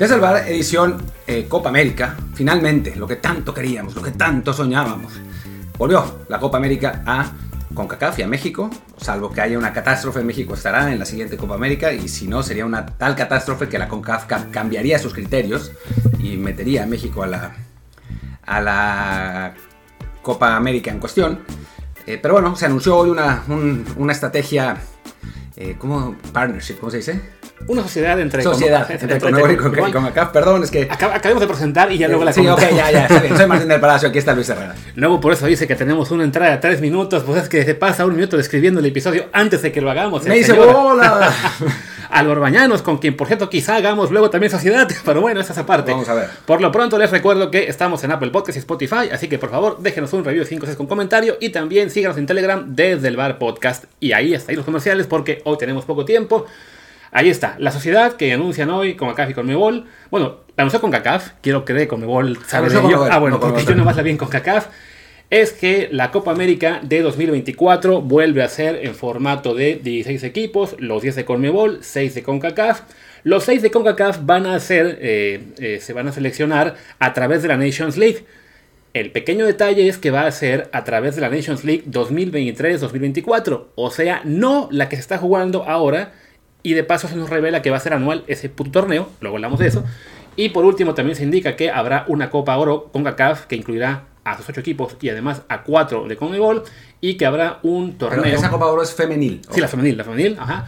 Desde el bar, edición eh, Copa América, finalmente, lo que tanto queríamos, lo que tanto soñábamos. Volvió la Copa América a CONCACAF y a México, salvo que haya una catástrofe, México estará en la siguiente Copa América y si no sería una tal catástrofe que la CONCACAF cambiaría sus criterios y metería a México a la, a la Copa América en cuestión. Eh, pero bueno, se anunció hoy una, una estrategia, eh, ¿cómo? Partnership, ¿cómo se dice? Una sociedad entre... Sociedad, entre, y Concacaf, perdón, es que... acabamos de presentar y ya luego la Sí, ok, ya, ya, está bien. Soy Martín del Palacio, aquí está Luis Herrera. Luego por eso dice que tenemos una entrada de tres minutos, pues es que se pasa un minuto describiendo el episodio antes de que lo hagamos. ¡Me dice Bañanos, con quien por cierto quizá hagamos luego también sociedad, pero bueno, esa es aparte. Vamos a ver. Por lo pronto les recuerdo que estamos en Apple Podcast y Spotify, así que por favor déjenos un review de 5 6 con comentario y también síganos en Telegram desde el Bar Podcast. Y ahí está, ahí los comerciales porque hoy tenemos poco tiempo. Ahí está, la sociedad que anuncian hoy con CACAF y con Mebol. Bueno, la anunció con CACAF, quiero creer con Mebol sabe de ello. Ah, bueno, porque yo nomás la vi con CACAF. Es que la Copa América de 2024 vuelve a ser en formato de 16 equipos, los 10 de Conmebol, 6 de CONCACAF. Los 6 de CONCACAF van a ser, eh, eh, se van a seleccionar a través de la Nations League. El pequeño detalle es que va a ser a través de la Nations League 2023-2024, o sea, no la que se está jugando ahora, y de paso se nos revela que va a ser anual ese puto torneo, luego hablamos de eso. Y por último también se indica que habrá una Copa Oro con CACAF que incluirá a sus ocho equipos y además a cuatro de Conmebol y que habrá un torneo. Pero esa Copa Oro es femenil. Sí, la femenil, la femenil, ajá.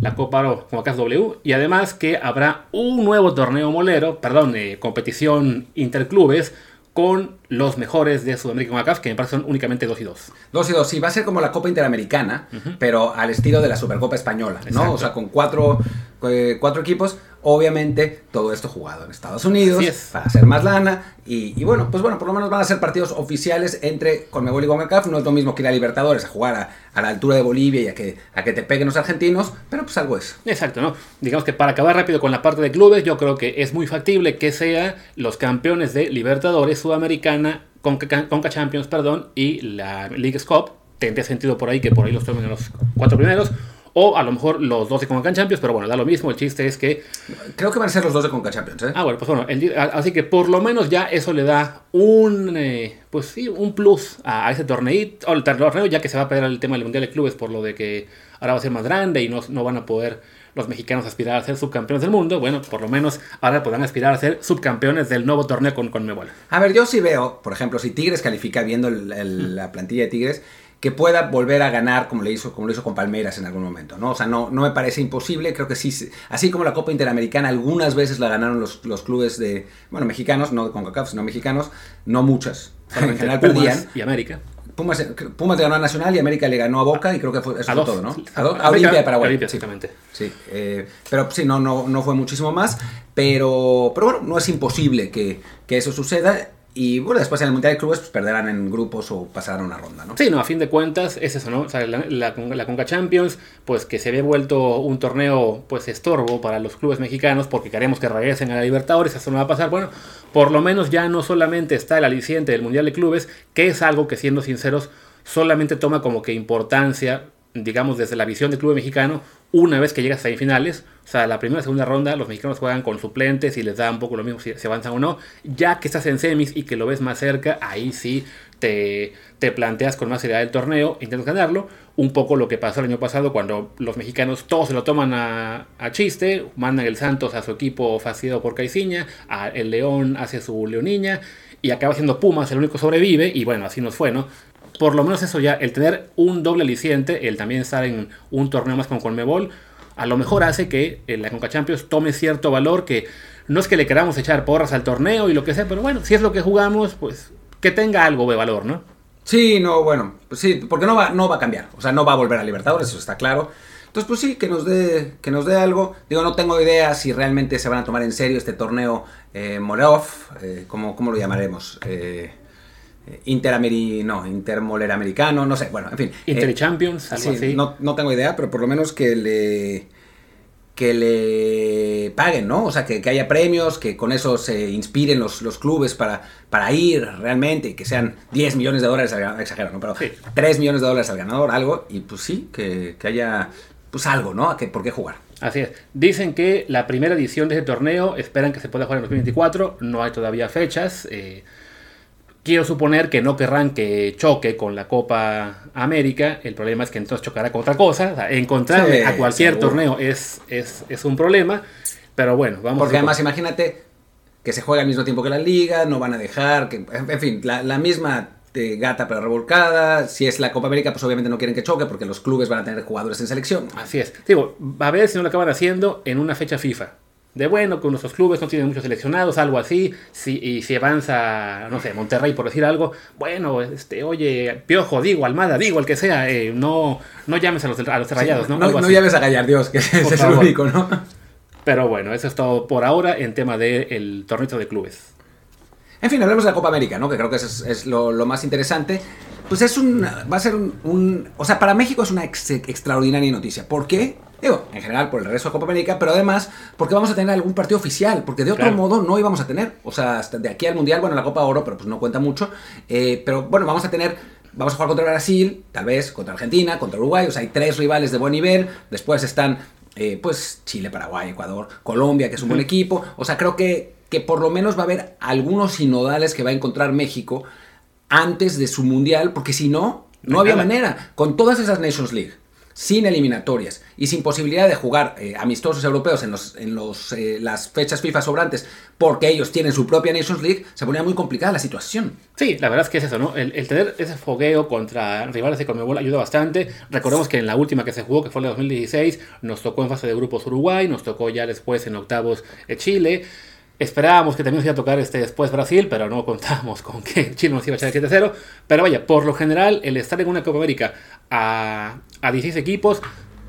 La Copa Oro con CACAF W y además que habrá un nuevo torneo molero, perdón, eh, competición interclubes con los mejores de Sudamérica con CACAF, que me parece son únicamente 2 y 2. 2 y 2, sí, va a ser como la Copa Interamericana, pero al estilo de la Supercopa Española, ¿no? O sea, con cuatro, eh, cuatro equipos. Obviamente, todo esto jugado en Estados Unidos para hacer más lana. Y, bueno, pues bueno, por lo menos van a ser partidos oficiales entre Conmebol y CONCACAF. No es lo mismo que ir a Libertadores a jugar a, la altura de Bolivia y a que, a que te peguen los argentinos, pero pues algo es. Exacto, ¿no? Digamos que para acabar rápido con la parte de clubes, yo creo que es muy factible que sea los campeones de Libertadores Sudamericana, Conca, Champions, perdón, y la League Cup. Tendría sentido por ahí que por ahí los tomen los cuatro primeros o a lo mejor los dos de Conca Champions, pero bueno, da lo mismo. El chiste es que. Creo que van a ser los dos de Conca Champions, ¿eh? Ah, bueno, pues bueno. así que por lo menos ya eso le da un. Eh, pues sí, un plus a, ese torneo. O el torneo, ya que se va a perder el tema del Mundial de Clubes por lo de que ahora va a ser más grande y no, no van a poder los mexicanos aspirar a ser subcampeones del mundo, bueno, por lo menos ahora podrán aspirar a ser subcampeones del nuevo torneo con Conmebol. A ver, yo sí veo, por ejemplo, si Tigres califica viendo la plantilla de Tigres, que pueda volver a ganar como le hizo, como lo hizo con Palmeiras en algún momento, ¿no? O sea, no, no me parece imposible, creo que sí, así como la Copa Interamericana, algunas veces la ganaron los, clubes de, bueno, mexicanos, no de CONCACAF, sino mexicanos, no muchas, en general perdían. Y América. Pumas, Pumas le ganó a Nacional y América le ganó a Boca y creo que fue, eso fue todo, ¿no? A, Olimpia de Paraguay. Olimpia, exactamente. Sí, eh, pero sí, no, no, no fue muchísimo más, pero, pero bueno, no es imposible que, que eso suceda. Y bueno, después en el Mundial de Clubes pues, perderán en grupos o pasarán una ronda, ¿no? Sí, no, a fin de cuentas es eso, ¿no? O sea, la, la, Conca Champions, pues que se ve vuelto un torneo, pues estorbo para los clubes mexicanos porque queremos que regresen a la Libertadores, eso no va a pasar. Bueno, por lo menos ya no solamente está el aliciente del Mundial de Clubes, que es algo que siendo sinceros solamente toma como que importancia digamos, desde la visión del club mexicano, una vez que llegas a semifinales, o sea, la primera y segunda ronda, los mexicanos juegan con suplentes y les da un poco lo mismo si se avanzan o no. Ya que estás en semis y que lo ves más cerca, ahí sí te, te planteas con más seriedad el torneo, intentas ganarlo. Un poco lo que pasó el año pasado cuando los mexicanos todos se lo toman a, chiste, mandan el Santos a su equipo fastidiado por Caiciña, el León hace su Leoniña y acaba siendo Pumas el único sobrevive y bueno, así nos fue, ¿no? Por lo menos eso ya, el tener un doble aliciente, el también estar en un torneo más con Conmebol, a lo mejor hace que la Conca Champions tome cierto valor que no es que le queramos echar porras al torneo y lo que sea, pero bueno, si es lo que jugamos, pues que tenga algo de valor, ¿no? Sí, no, bueno, pues sí, porque no va, no va a cambiar, o sea, no va a volver a Libertadores, eso está claro. Entonces, pues sí, que nos dé, que nos dé algo. Digo, no tengo idea si realmente se van a tomar en serio este torneo eh, eh ¿cómo, lo llamaremos? Eh, Interameri no, Intermoler americano, no sé, bueno, en fin. Inter eh, Champions, algo así. No, no, tengo idea, pero por lo menos que le que le paguen, ¿no? O sea, que, haya premios, que con eso se inspiren los, los clubes para, para ir realmente, que sean 10 millones de dólares al ganador, exagero, ¿no? Pero 3 millones de dólares al ganador, algo, y pues sí, que, que haya pues algo, ¿no? ¿Por qué jugar? Así es. Dicen que la primera edición de ese torneo esperan que se pueda jugar en 2024. No hay todavía fechas. Eh, quiero suponer que no querrán que choque con la Copa América. El problema es que entonces chocará con otra cosa. O sea, encontrar Sí, a cualquier seguro. torneo es, es, es un problema. Pero bueno, vamos Porque a además, imagínate que se juega al mismo tiempo que la liga, no van a dejar, que, en fin, la, la misma eh, gata pero revolcada. Si es la Copa América, pues obviamente no quieren que choque porque los clubes van a tener jugadores en selección. Así es. Digo, a ver si no lo acaban haciendo en una fecha FIFA. De bueno, que nuestros clubes no tienen muchos seleccionados, algo así. Si, y si avanza, no sé, Monterrey por decir algo, bueno, este, oye, Piojo, digo, Almada, digo, el que sea, eh, no, no llames a los, a los rayados, ¿no? No, no llames a Gallardios, que ese es el único, ¿no? Pero bueno, eso es todo por ahora en tema del torneo de clubes. En fin, hablemos de la Copa América, ¿no? Que creo que eso es, es lo, lo más interesante. Pues es un. Va a ser un. un- o sea, para México es una ex- extraordinaria noticia. ¿Por qué? Digo, en general por el resto de Copa América, pero además porque vamos a tener algún partido oficial, porque de otro Claro. modo no íbamos a tener. O sea, hasta de aquí al Mundial, bueno, la Copa Oro, pero pues no cuenta mucho. Eh, pero bueno, vamos a tener. Vamos a jugar contra Brasil, tal vez contra Argentina, contra Uruguay. O sea, hay tres rivales de buen nivel. Después están, eh, pues, Chile, Paraguay, Ecuador, Colombia, que es un buen equipo. O sea, creo que, que por lo menos va a haber algunos sinodales que va a encontrar México antes de su mundial, porque si no, no había manera. Con todas esas Nations League, sin eliminatorias y sin posibilidad de jugar eh, amistosos europeos en, los, en los, eh, las fechas FIFA sobrantes, porque ellos tienen su propia Nations League, se ponía muy complicada la situación. Sí, la verdad es que es eso, ¿no? El, el tener ese fogueo contra rivales de Conmebol ayuda bastante. Recordemos que en la última que se jugó, que fue la de 2016, nos tocó en fase de grupos Uruguay, nos tocó ya después en octavos eh, Chile. Esperábamos que también nos iba a tocar este después Brasil, pero no contábamos con que Chile nos iba a echar el 7-0. Pero vaya, por lo general, el estar en una Copa América a, a 16 equipos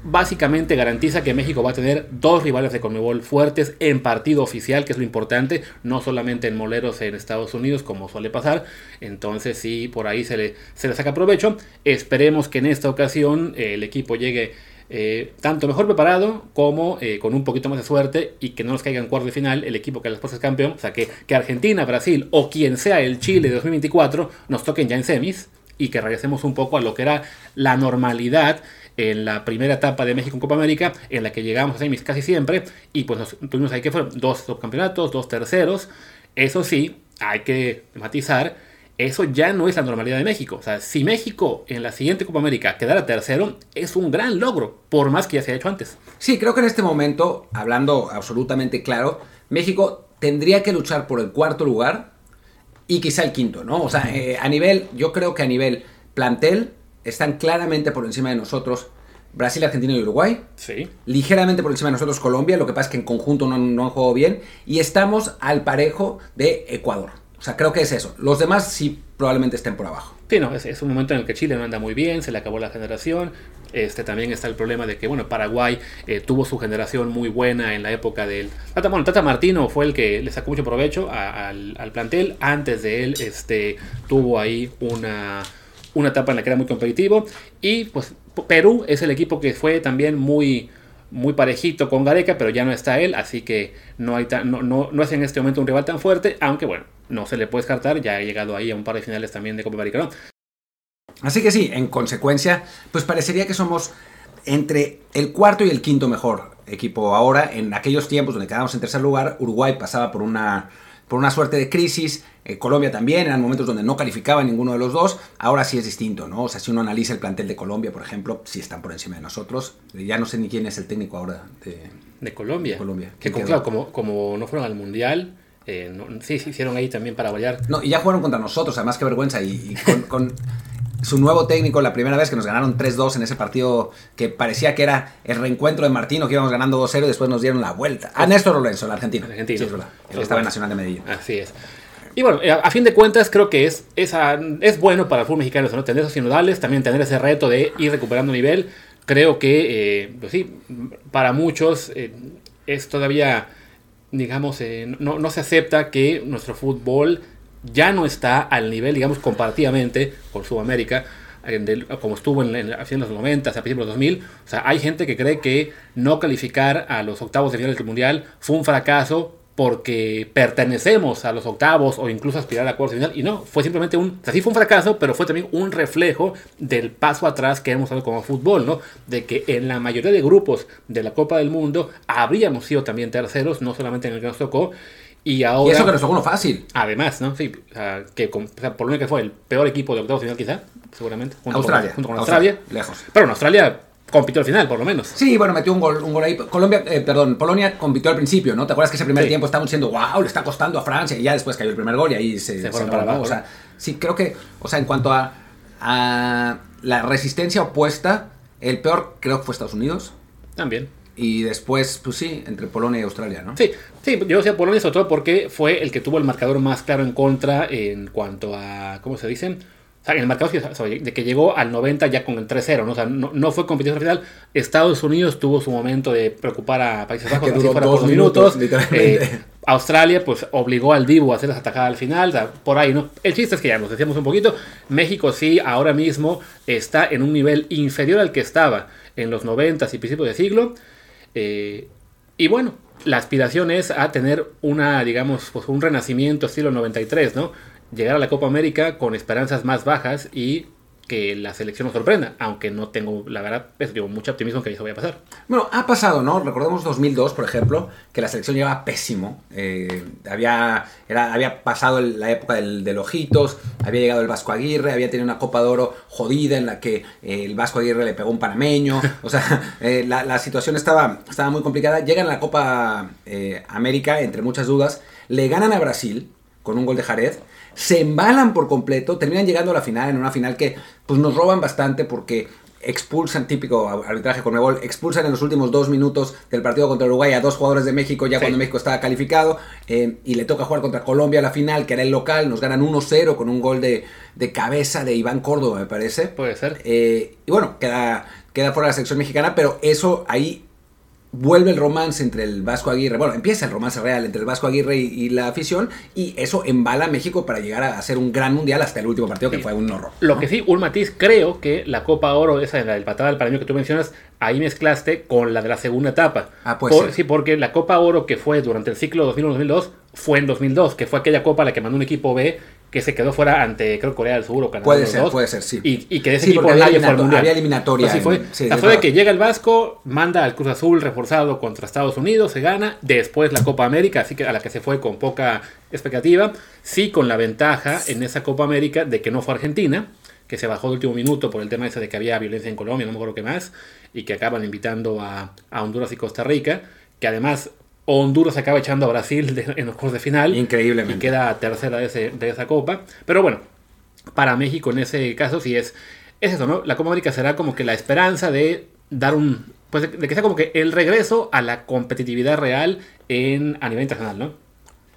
básicamente garantiza que México va a tener dos rivales de Conmebol fuertes en partido oficial, que es lo importante, no solamente en moleros en Estados Unidos, como suele pasar. Entonces, sí, por ahí se le, se le saca provecho. Esperemos que en esta ocasión eh, el equipo llegue eh, tanto mejor preparado como eh, con un poquito más de suerte y que no nos caiga en cuarto de final el equipo que después es campeón. O sea, que, que Argentina, Brasil o quien sea el Chile de 2024 nos toquen ya en semis y que regresemos un poco a lo que era la normalidad en la primera etapa de México en Copa América, en la que llegamos a semis casi siempre, y pues nos tuvimos ahí que fueron dos subcampeonatos, dos terceros. Eso sí, hay que matizar, eso ya no es la normalidad de México. O sea, si México en la siguiente Copa América quedara tercero, es un gran logro, por más que ya se haya hecho antes. Sí, creo que en este momento, hablando absolutamente claro, México tendría que luchar por el cuarto lugar y quizá el quinto, ¿no? O sea, eh, a nivel, yo creo que a nivel plantel están claramente por encima de nosotros Brasil, Argentina y Uruguay. Sí. Ligeramente por encima de nosotros Colombia, lo que pasa es que en conjunto no, no han jugado bien. Y estamos al parejo de Ecuador. Sea, creo que es eso. Los demás sí probablemente estén por abajo. Sí, no, es, es un momento en el que Chile no anda muy bien, se le acabó la generación. Este también está el problema de que, bueno, Paraguay eh, tuvo su generación muy buena en la época del. Tata, bueno, Tata Martino fue el que le sacó mucho provecho a- al, al plantel. Antes de él, este tuvo ahí una, una etapa en la que era muy competitivo. Y pues Perú es el equipo que fue también muy muy parejito con Gareca, pero ya no está él, así que no, hay tan- no, no, no es en este momento un rival tan fuerte, aunque bueno, no se le puede descartar, ya ha llegado ahí a un par de finales también de Copa ¿no? Así que sí, en consecuencia, pues parecería que somos entre el cuarto y el quinto mejor equipo ahora. En aquellos tiempos donde quedábamos en tercer lugar, Uruguay pasaba por una, por una suerte de crisis, eh, Colombia también, eran momentos donde no calificaba ninguno de los dos. Ahora sí es distinto, ¿no? O sea, si uno analiza el plantel de Colombia, por ejemplo, sí están por encima de nosotros. Ya no sé ni quién es el técnico ahora de... De Colombia. De Colombia. Que claro, como, como no fueron al Mundial, eh, no- sí, sí hicieron ahí también para variar. No, y ya jugaron contra nosotros, además qué vergüenza. Y, y con, con su nuevo técnico, la primera vez que nos ganaron 3-2 en ese partido que parecía que era el reencuentro de Martino, que íbamos ganando 2-0 y después nos dieron la vuelta. A Néstor Lorenzo, el argentino. El argentino. Sí, es verdad. Estaba en. Nacional de Medellín. Así es. Y bueno, eh, a, fin de cuentas creo que es, es bueno para el fútbol mexicano ¿no? tener esos sinodales, también tener ese reto de ir recuperando nivel. Creo que, eh, pues sí, para muchos eh, es todavía, digamos, eh, no, no se acepta que nuestro fútbol ya no está al nivel, digamos, comparativamente con Sudamérica, eh, del- como estuvo en, en, de los 90, a principios de los 2000. O sea, hay gente que cree que no calificar a los octavos de finales del Mundial fue un fracaso porque pertenecemos a los octavos o incluso aspirar a cuartos de final. Y no, fue simplemente un, o sea, sí fue un fracaso, pero fue también un reflejo del paso atrás que hemos dado como fútbol, ¿no? De que en la mayoría de grupos de la Copa del Mundo habríamos sido también terceros, no solamente en el que nos tocó. Y ahora. Y eso que nos tocó uno fácil. Además, ¿no? Sí, o sea, que con, o sea, Polonia que fue el peor equipo de octavos final, quizá, seguramente. Junto Australia. Con, junto con Australia, Australia. lejos. Pero en Australia compitió al final, por lo menos. Sí, bueno, metió un gol, un gol ahí. Colombia, eh, perdón, Polonia compitió al principio, ¿no? ¿Te acuerdas que ese primer Sí. tiempo estábamos diciendo, wow, le está costando a Francia? Y ya después cayó el primer gol y ahí se, Se fueron para ¿no? abajo, O sea, sí, creo que, o sea, en cuanto a, a la resistencia opuesta, el peor creo que fue Estados Unidos. También. Y después, pues sí, entre Polonia y Australia, ¿no? Sí, sí, yo decía Polonia sobre todo porque fue el que tuvo el marcador más claro en contra en cuanto a, ¿cómo se dicen? O sea, en el marcador sí, o sea, de que llegó al 90 ya con el 3-0, ¿no? O sea, no, no fue competición final. Estados Unidos tuvo su momento de preocupar a Países Bajos, Que duró fuera dos por minutos. Eh, Australia, pues obligó al Dibu a hacer esa atajada al final, o sea, por ahí, ¿no? El chiste es que ya nos decíamos un poquito. México sí, ahora mismo está en un nivel inferior al que estaba en los 90 y principios de siglo. Eh, y bueno, la aspiración es a tener una, digamos, pues un renacimiento estilo 93, ¿no? Llegar a la Copa América con esperanzas más bajas y que la selección nos sorprenda, aunque no tengo, la verdad, pues, digo, mucho optimismo que eso vaya a pasar. Bueno, ha pasado, ¿no? Recordemos 2002, por ejemplo, que la selección llevaba pésimo. Eh, había, era, había pasado el- la época del, del Ojitos, había llegado el Vasco Aguirre, había tenido una Copa de Oro jodida en la que eh, el Vasco Aguirre le pegó un panameño. O sea, eh, la, la situación estaba, estaba muy complicada. Llegan a la Copa eh, América, entre muchas dudas, le ganan a Brasil con un gol de Jared. Se embalan por completo, terminan llegando a la final, en una final que pues, nos roban bastante porque expulsan, típico arbitraje con gol, expulsan en los últimos dos minutos del partido contra Uruguay a dos jugadores de México, ya Sí. cuando México estaba calificado, eh, y le toca jugar contra Colombia a la final, que era el local, nos ganan 1-0 con un gol de, de cabeza de Iván Córdoba, me parece. Puede ser. Eh, y bueno, queda, queda fuera la selección mexicana, pero eso ahí vuelve el romance entre el Vasco Aguirre, bueno, empieza el romance real entre el Vasco Aguirre y, y la afición, y eso embala a México para llegar a hacer un gran mundial hasta el último partido, que Sí. fue un horror. Lo que sí, un matiz, creo que la Copa Oro, esa de la del patada del paraño que tú mencionas, ahí mezclaste con la de la segunda etapa. Ah, puede Por- ser. Sí, porque la Copa Oro que fue durante el ciclo 2001-2002 fue en 2002, que fue aquella Copa a la que mandó un equipo B que se quedó fuera ante, creo, Corea del Sur o Canadá. Puede ser, dos, puede ser, sí. Y, y que de ese Sí, equipo había nadie fue había eliminatoria Así fue. en- sí, de que llega el Vasco, manda al Cruz Azul reforzado contra Estados Unidos, se gana, después la Copa América, así que a la que se fue con poca expectativa, sí con la ventaja en esa Copa América de que no fue Argentina, que se bajó de último minuto por el tema ese de que había violencia en Colombia, no me acuerdo qué más, y que acaban invitando a, a Honduras y Costa Rica, que además Honduras acaba echando a Brasil de- en los cuartos de final. Increíblemente. Y queda tercera de, ese- de esa copa. Pero bueno, para México en ese caso sí es, es eso, ¿no? La Copa América será como que la esperanza de dar un... Pues de, de que sea como que el regreso a la competitividad real en, a nivel internacional, ¿no?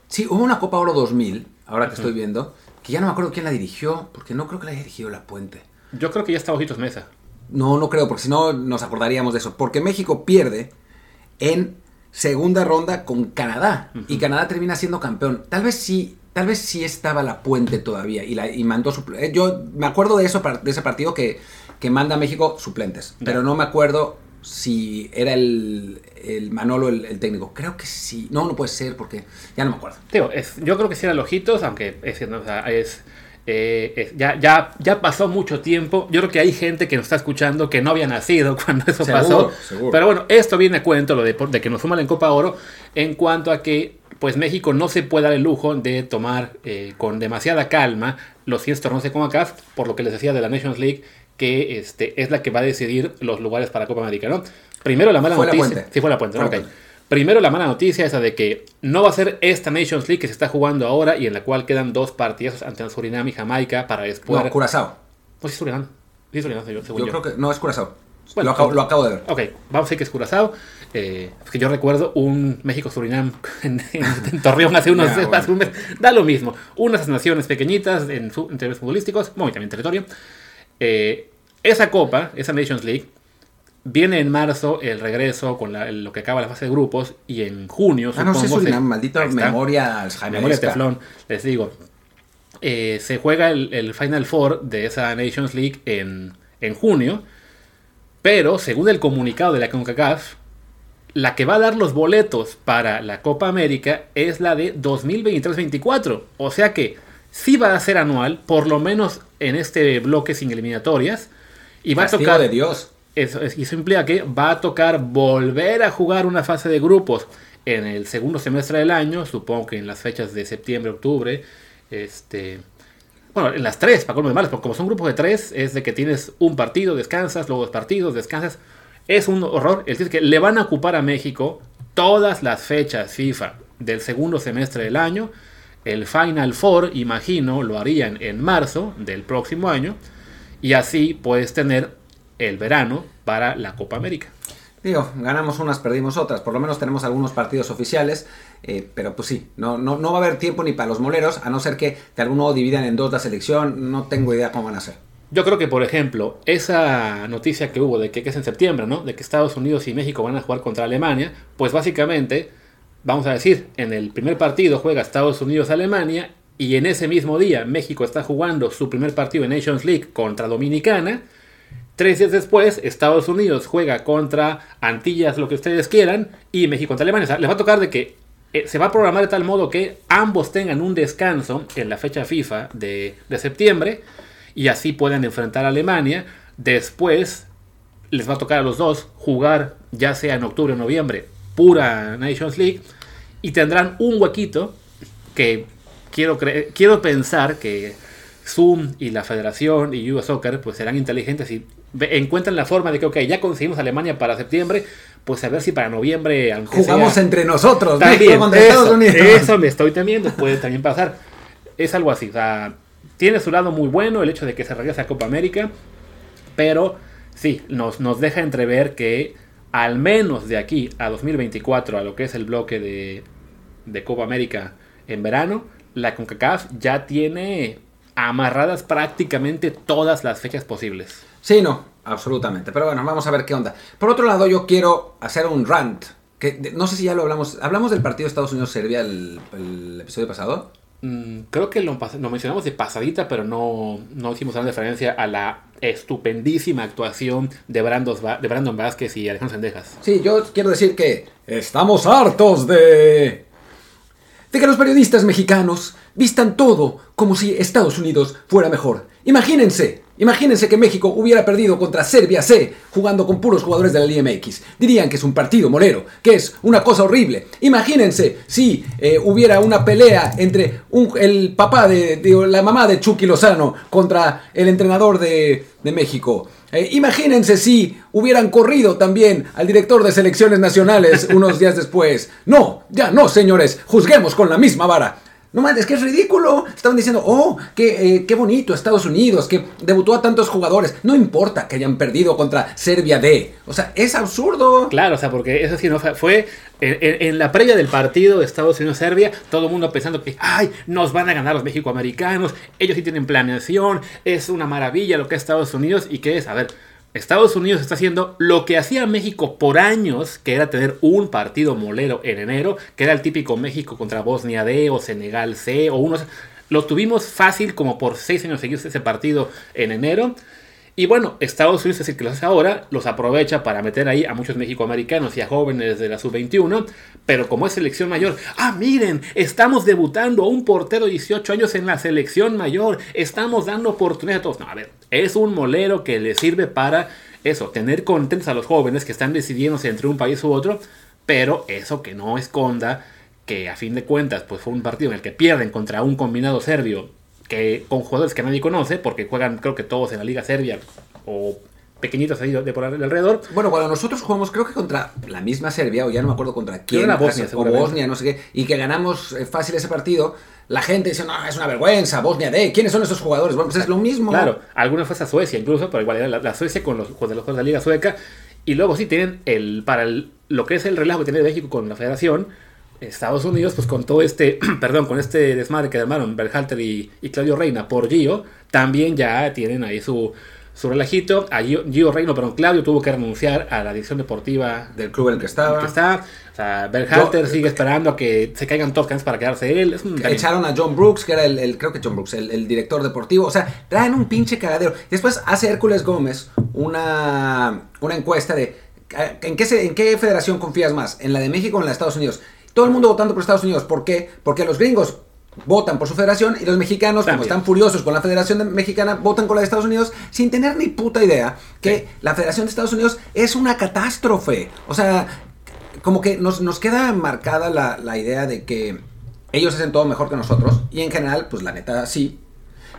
Sí, hubo una Copa Oro 2000, ahora que estoy viendo, que ya no me acuerdo quién la dirigió, porque no creo que la haya dirigido La Puente. Yo creo que ya está Ojitos Mesa. No, no creo, porque si no nos acordaríamos de eso. Porque México pierde en segunda ronda con Canadá. Y Canadá termina siendo campeón. Tal vez sí, tal vez sí estaba la puente todavía. Y, la, y mandó su. eh, Yo me acuerdo de eso, de ese partido que, que manda a México suplentes. Pero no me acuerdo si era el, el Manolo el, el técnico. Creo que sí. No, no puede ser, porque ya no me acuerdo. Digo, es, yo creo que sí eran Ojitos, aunque es, no, o sea, es, eh, es- ya, ya, ya pasó mucho tiempo. Yo creo que hay gente que nos está escuchando que no había nacido cuando eso Seguro, pasó. seguro. Pero bueno, esto viene a cuento, lo de, de que nos suman en Copa Oro, en cuanto a que pues México no se puede dar el lujo de tomar eh, con demasiada calma los 100 torneos de CONCACAF, por lo que les decía de la Nations League, que este, es la que va a decidir los lugares para Copa América, ¿no? Primero la mala Fue noticia. Sí, fue la. Puente. Primero la mala noticia esa de que no va a ser esta Nations League que se está jugando ahora y en la cual quedan dos partidos ante Surinam y Jamaica para después... No, Curazao. Pues sí, Surinam. Sí, Surinam, según Yo, yo. creo que. No, es Curazao. Bueno, lo, acabo, lo acabo de ver. Ok, vamos a decir que es Curazao. Eh, es que yo recuerdo un México-Surinam en, en- en Torreón hace unos bueno. hace un mes. Da lo mismo. Unas naciones pequeñitas en, su, en términos futbolísticos, muy también territorio. Eh, esa copa, esa Nations League, viene en marzo el regreso con la- lo que acaba la fase de grupos y en junio, Ah, no se- Surinam, maldita memoria Alzheimer. Memoria teflón, les digo. Eh, se juega el, el Final Four de esa Nations League en, en junio, pero según el comunicado de la CONCACAF, la que va a dar los boletos para la Copa América es la de 2023-24. O sea que sí va a ser anual, por lo menos en este bloque sin eliminatorias. Y va a tocar. de Dios. Eso, eso implica que va a tocar volver a jugar una fase de grupos en el segundo semestre del año, supongo que en las fechas de septiembre, octubre, este, bueno, en las tres, para colmo de males, porque como son grupos de tres, es de que tienes un partido, descansas, luego dos partidos, descansas. Es un horror. Es decir, que le van a ocupar a México todas las fechas FIFA del segundo semestre del año. El Final Four, imagino, lo harían en marzo del próximo año. Y así puedes tener el verano para la Copa América. Digo, ganamos unas, perdimos otras. Por lo menos tenemos algunos partidos oficiales. Eh, pero pues sí, no, no, no va a haber tiempo ni para los moleros, a no ser que de algún modo dividan en dos la selección. No tengo idea cómo van a ser. Yo creo que, por ejemplo, esa noticia que hubo de que, que, es en septiembre, ¿no? De que Estados Unidos y México van a jugar contra Alemania, pues básicamente, vamos a decir, en el primer partido juega Estados Unidos-Alemania y en ese mismo día México está jugando su primer partido en Nations League contra Dominicana. Tres días después, Estados Unidos juega contra Antillas, lo que ustedes quieran, y México contra Alemania. O sea, les va a tocar de que eh, se va a programar de tal modo que ambos tengan un descanso en la fecha FIFA de, de septiembre y así puedan enfrentar a Alemania. Después les va a tocar a los dos jugar, ya sea en octubre o noviembre, pura Nations League y tendrán un huequito que quiero, quiero pensar que Zoom y la Federación y US Soccer pues serán inteligentes y encuentran la forma de que, ok, ya conseguimos Alemania para septiembre, pues a ver si para noviembre... Jugamos entre nosotros, también, contra eso, Estados Unidos. Eso me estoy temiendo, puede también pasar. Es algo así, o sea, tiene su lado muy bueno el hecho de que se regrese a Copa América, pero sí, nos, nos deja entrever que al menos de aquí a 2024, a lo que es el bloque de, de Copa América en verano, la CONCACAF ya tiene amarradas prácticamente todas las fechas posibles. Sí, no, absolutamente. Pero bueno, vamos a ver qué onda. Por otro lado, yo quiero hacer un rant. Que no sé si ya lo hablamos. ¿Hablamos del partido Estados Unidos-Serbia el, el, episodio pasado? Mm, creo que lo, lo, mencionamos de pasadita, pero no, no hicimos una referencia a la estupendísima actuación de, Brandos, de Brandon Vázquez y Alejandro Sendejas. Sí, yo quiero decir que estamos hartos de... de que los periodistas mexicanos vistan todo como si Estados Unidos fuera mejor. Imagínense, imagínense que México hubiera perdido contra Serbia C jugando con puros jugadores de la Liga MX. Dirían que es un partido molero, que es una cosa horrible. Imagínense si eh, hubiera una pelea entre un, el papá de, de, la mamá de Chucky Lozano contra el entrenador de, de México. Eh, imagínense si hubieran corrido también al director de selecciones nacionales unos días después. No, ya no, señores, juzguemos con la misma vara. No mames, es que es ridículo. Estaban diciendo, oh, qué, eh, qué bonito Estados Unidos, que debutó a tantos jugadores. No importa que hayan perdido contra Serbia D. O sea, es absurdo. Claro, o sea, porque eso sí, no fue en, en la previa del partido de Estados Unidos-Serbia, todo el mundo pensando que, ay, nos van a ganar los mexicoamericanos, ellos sí tienen planeación, es una maravilla lo que es Estados Unidos y que es, a ver, Estados Unidos está haciendo lo que hacía México por años, que era tener un partido molero en enero, que era el típico México contra Bosnia D o Senegal C o unos... Lo tuvimos fácil como por seis años seguidos ese partido en enero. Y bueno, Estados Unidos es el que lo hace ahora, los aprovecha para meter ahí a muchos mexicoamericanos y a jóvenes de la sub-21, pero como es selección mayor, ah, miren, estamos debutando a un portero de 18 años en la selección mayor, estamos dando oportunidades a todos. No, a ver, es un molero que le sirve para eso, tener contentos a los jóvenes que están decidiéndose entre un país u otro, pero eso que no esconda que a fin de cuentas pues fue un partido en el que pierden contra un combinado serbio que con jugadores que nadie conoce, porque juegan creo que todos en la Liga Serbia o pequeñitos ahí de por alrededor. Bueno, cuando nosotros jugamos creo que contra la misma Serbia, o ya no me acuerdo contra quién, era Bosnia, o Bosnia, no sé qué, y que ganamos fácil ese partido, la gente dice, no, es una vergüenza, Bosnia D, ¿quiénes son esos jugadores? Bueno, pues es lo mismo. Claro, alguna fue a Suecia incluso, pero igual era la, la Suecia con los, con los juegos de la Liga Sueca, y luego sí tienen el, para el, lo que es el relajo que tiene México con la federación, Estados Unidos, pues con todo este, perdón, con este desmadre que armaron Berhalter y, y, Claudio Reina por Gio, también ya tienen ahí su, su relajito. A Gio, Gio, Reina, perdón, Claudio tuvo que renunciar a la dirección deportiva del club en el que estaba. Que está. O sea, Berhalter Yo, sigue esperando a que se caigan todos para quedarse él. Es un Echaron a John Brooks, que era el, el creo que John Brooks, el, el, director deportivo. O sea, traen un pinche cagadero. Después hace Hércules Gómez una, una encuesta de ¿en qué, ¿en qué federación confías más? ¿En la de México o en la de Estados Unidos? Todo el mundo votando por Estados Unidos. ¿Por qué? Porque los gringos votan por su federación y los mexicanos, como están furiosos con la federación de- mexicana, votan con la de Estados Unidos sin tener ni puta idea que la federación de Estados Unidos es una catástrofe. O sea, como que nos, nos queda marcada la, la idea de que ellos hacen todo mejor que nosotros y en general, pues la neta sí.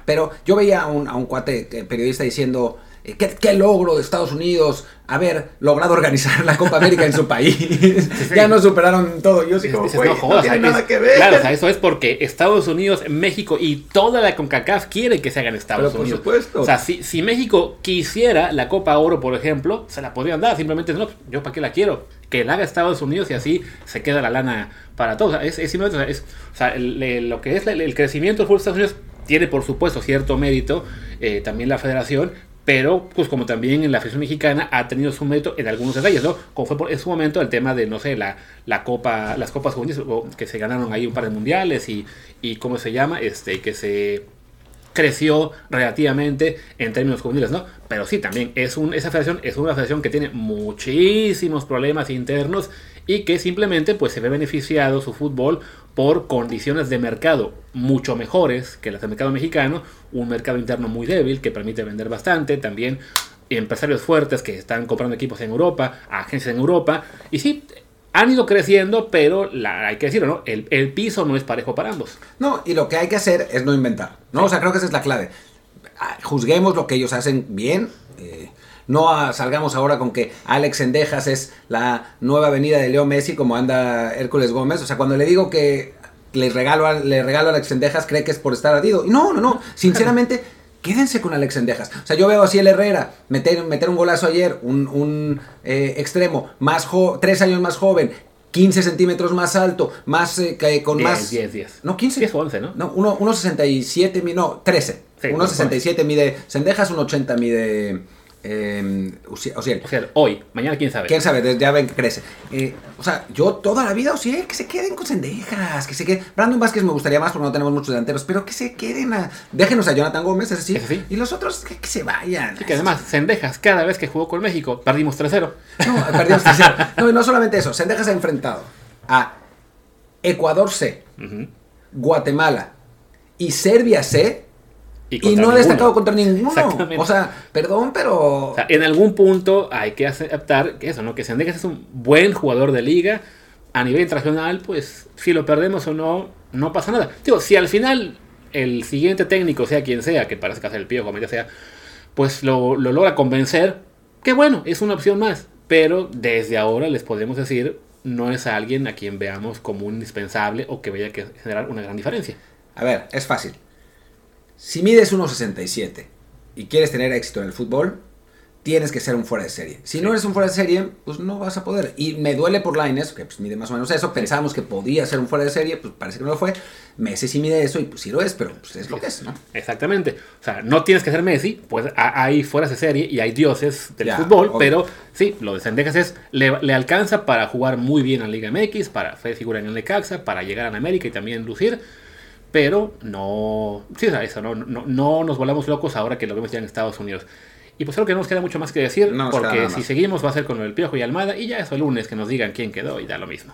Pero yo veía a un, a un cuate eh, periodista diciendo, ¿qué, qué logro de Estados Unidos haber logrado organizar la Copa América en su país. ya nos superaron todo. Yo sí como, dices, "Güey, no no, tiene es- nada que ver. Claro, o sea, eso es porque Estados Unidos, México y toda la CONCACAF quiere que se haga en Estados Pero por Unidos. supuesto. O sea, si, si México quisiera la Copa Oro, por ejemplo, se la podrían dar. Simplemente, no, yo para qué la quiero. Que la haga Estados Unidos y así se queda la lana para todos. O sea, es, es simplemente, o sea, es- o sea, el- el- lo que es el, el crecimiento del fútbol de Estados Unidos tiene, por supuesto, cierto mérito. eh, también la federación. Pero, pues como también en la afición mexicana ha tenido su mérito en algunos detalles, ¿no? Como fue por, en su momento el tema de, no sé, la, la copa, las copas juveniles, que se ganaron ahí un par de mundiales y, y ¿cómo se llama? Este, que se creció relativamente en términos juveniles, ¿no? Pero sí, también es un, esa federación es una federación que tiene muchísimos problemas internos y que simplemente pues se ve beneficiado su fútbol por condiciones de mercado mucho mejores que las del mercado mexicano, un mercado interno muy débil que permite vender bastante, también empresarios fuertes que están comprando equipos en Europa, agencias en Europa, y sí, han ido creciendo, pero hay que decirlo, ¿no? El, el piso no es parejo para ambos. No, y lo que hay que hacer es no inventar, ¿no? O sea, creo que esa es la clave. Ah, Juzguemos lo que ellos hacen bien. eh, no ah, salgamos ahora con que Alex Sendejas es la nueva avenida de Leo Messi como anda Hércules Gómez. O sea, cuando le digo que le regalo a, le regalo a Alex Sendejas, cree que es por estar ardido. No, no, no. Sinceramente, quédense con Alex Sendejas. O sea, yo veo así el Herrera meter, meter un golazo ayer, un, un, eh, extremo, más jo- tres años más joven. 15 centímetros más alto, más eh, que- con 10, más. 10, 10. No, 15. 10 o 11, ¿no? No, uno- 1.67 mide, no, 13. Sí, 1.67 mide Sendejas, 1.80 mide eh, Uci- Ociel. O sea, hoy, mañana quién sabe. ¿Quién sabe? Ya ven que crece. Eh, o sea, yo toda la vida, Ociel, que se queden con Sendejas, que se queden... Brandon Vázquez me gustaría más porque no tenemos muchos delanteros, pero que se queden a... Déjenos a Jonathan Gómez, ese sí. Ese sí. Y los otros, que, que se vayan. Y que además, Sendejas, cada vez que jugó con México, perdimos 3-0. No, perdimos 3-0. No, y no solamente eso. Sendejas ha enfrentado a Ecuador C. Guatemala y Serbia C Y, contra no ha destacado contra ninguno. O sea, perdón, pero. O sea, en algún punto hay que aceptar que eso, ¿no? Que Sendejas es un buen jugador de liga. A nivel internacional, pues, si lo perdemos o no, no pasa nada. Digo, si al final el siguiente técnico, sea quien sea, que parece que hace el pío, como sea, pues lo, lo logra convencer, que bueno, es una opción más. Pero desde ahora les podemos decir, no es alguien a quien veamos como un indispensable o que vaya a generar una gran diferencia. A ver, es fácil. Si mides 1.67 y quieres tener éxito en el fútbol, tienes que ser un fuera de serie. Si no eres un fuera de serie, pues no vas a poder. Y me duele por Lines, que pues mide más o menos eso. Pensábamos que podía ser un fuera de serie, pues parece que no lo fue. Messi sí mide eso y pues sí lo es, pero pues es lo que es, ¿no? Exactamente. O sea, no tienes que ser Messi, pues a- hay fueras de serie y hay dioses del Ya, fútbol, obvio. pero sí, lo de Sendejas es, le, le alcanza para jugar muy bien en Liga MX, para ser figura en el Necaxa, para llegar a América y también lucir, pero no, sí, o sea, eso, no, no, no nos volamos locos ahora que lo vemos ya en Estados Unidos. Y pues creo que no nos queda mucho más que decir, No porque si seguimos va a ser con el Piojo y Almada y ya eso el lunes que nos digan quién quedó y da lo mismo.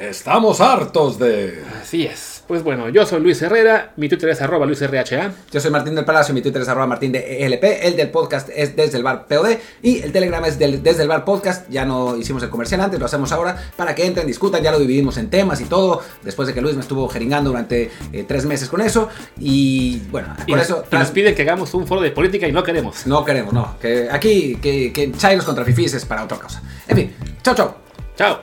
Estamos hartos de... Así es. Pues bueno, yo soy Luis Herrera, mi Twitter es arroba luisrha. Yo soy Martín del Palacio, mi Twitter es arroba martín de ELP, el del podcast es desde el bar POD y el Telegram es del- desde el bar podcast. Ya no hicimos el comercial antes, lo hacemos ahora para que entren, discutan, ya lo dividimos en temas y todo, después de que Luis me estuvo jeringando durante eh, tres meses con eso. Y bueno, nos, eso... y nos piden que hagamos un foro de política y no queremos. No queremos, no. Que aquí, que, que Chairos contra Fifis es para otra cosa. En fin, chao, chao. Chao.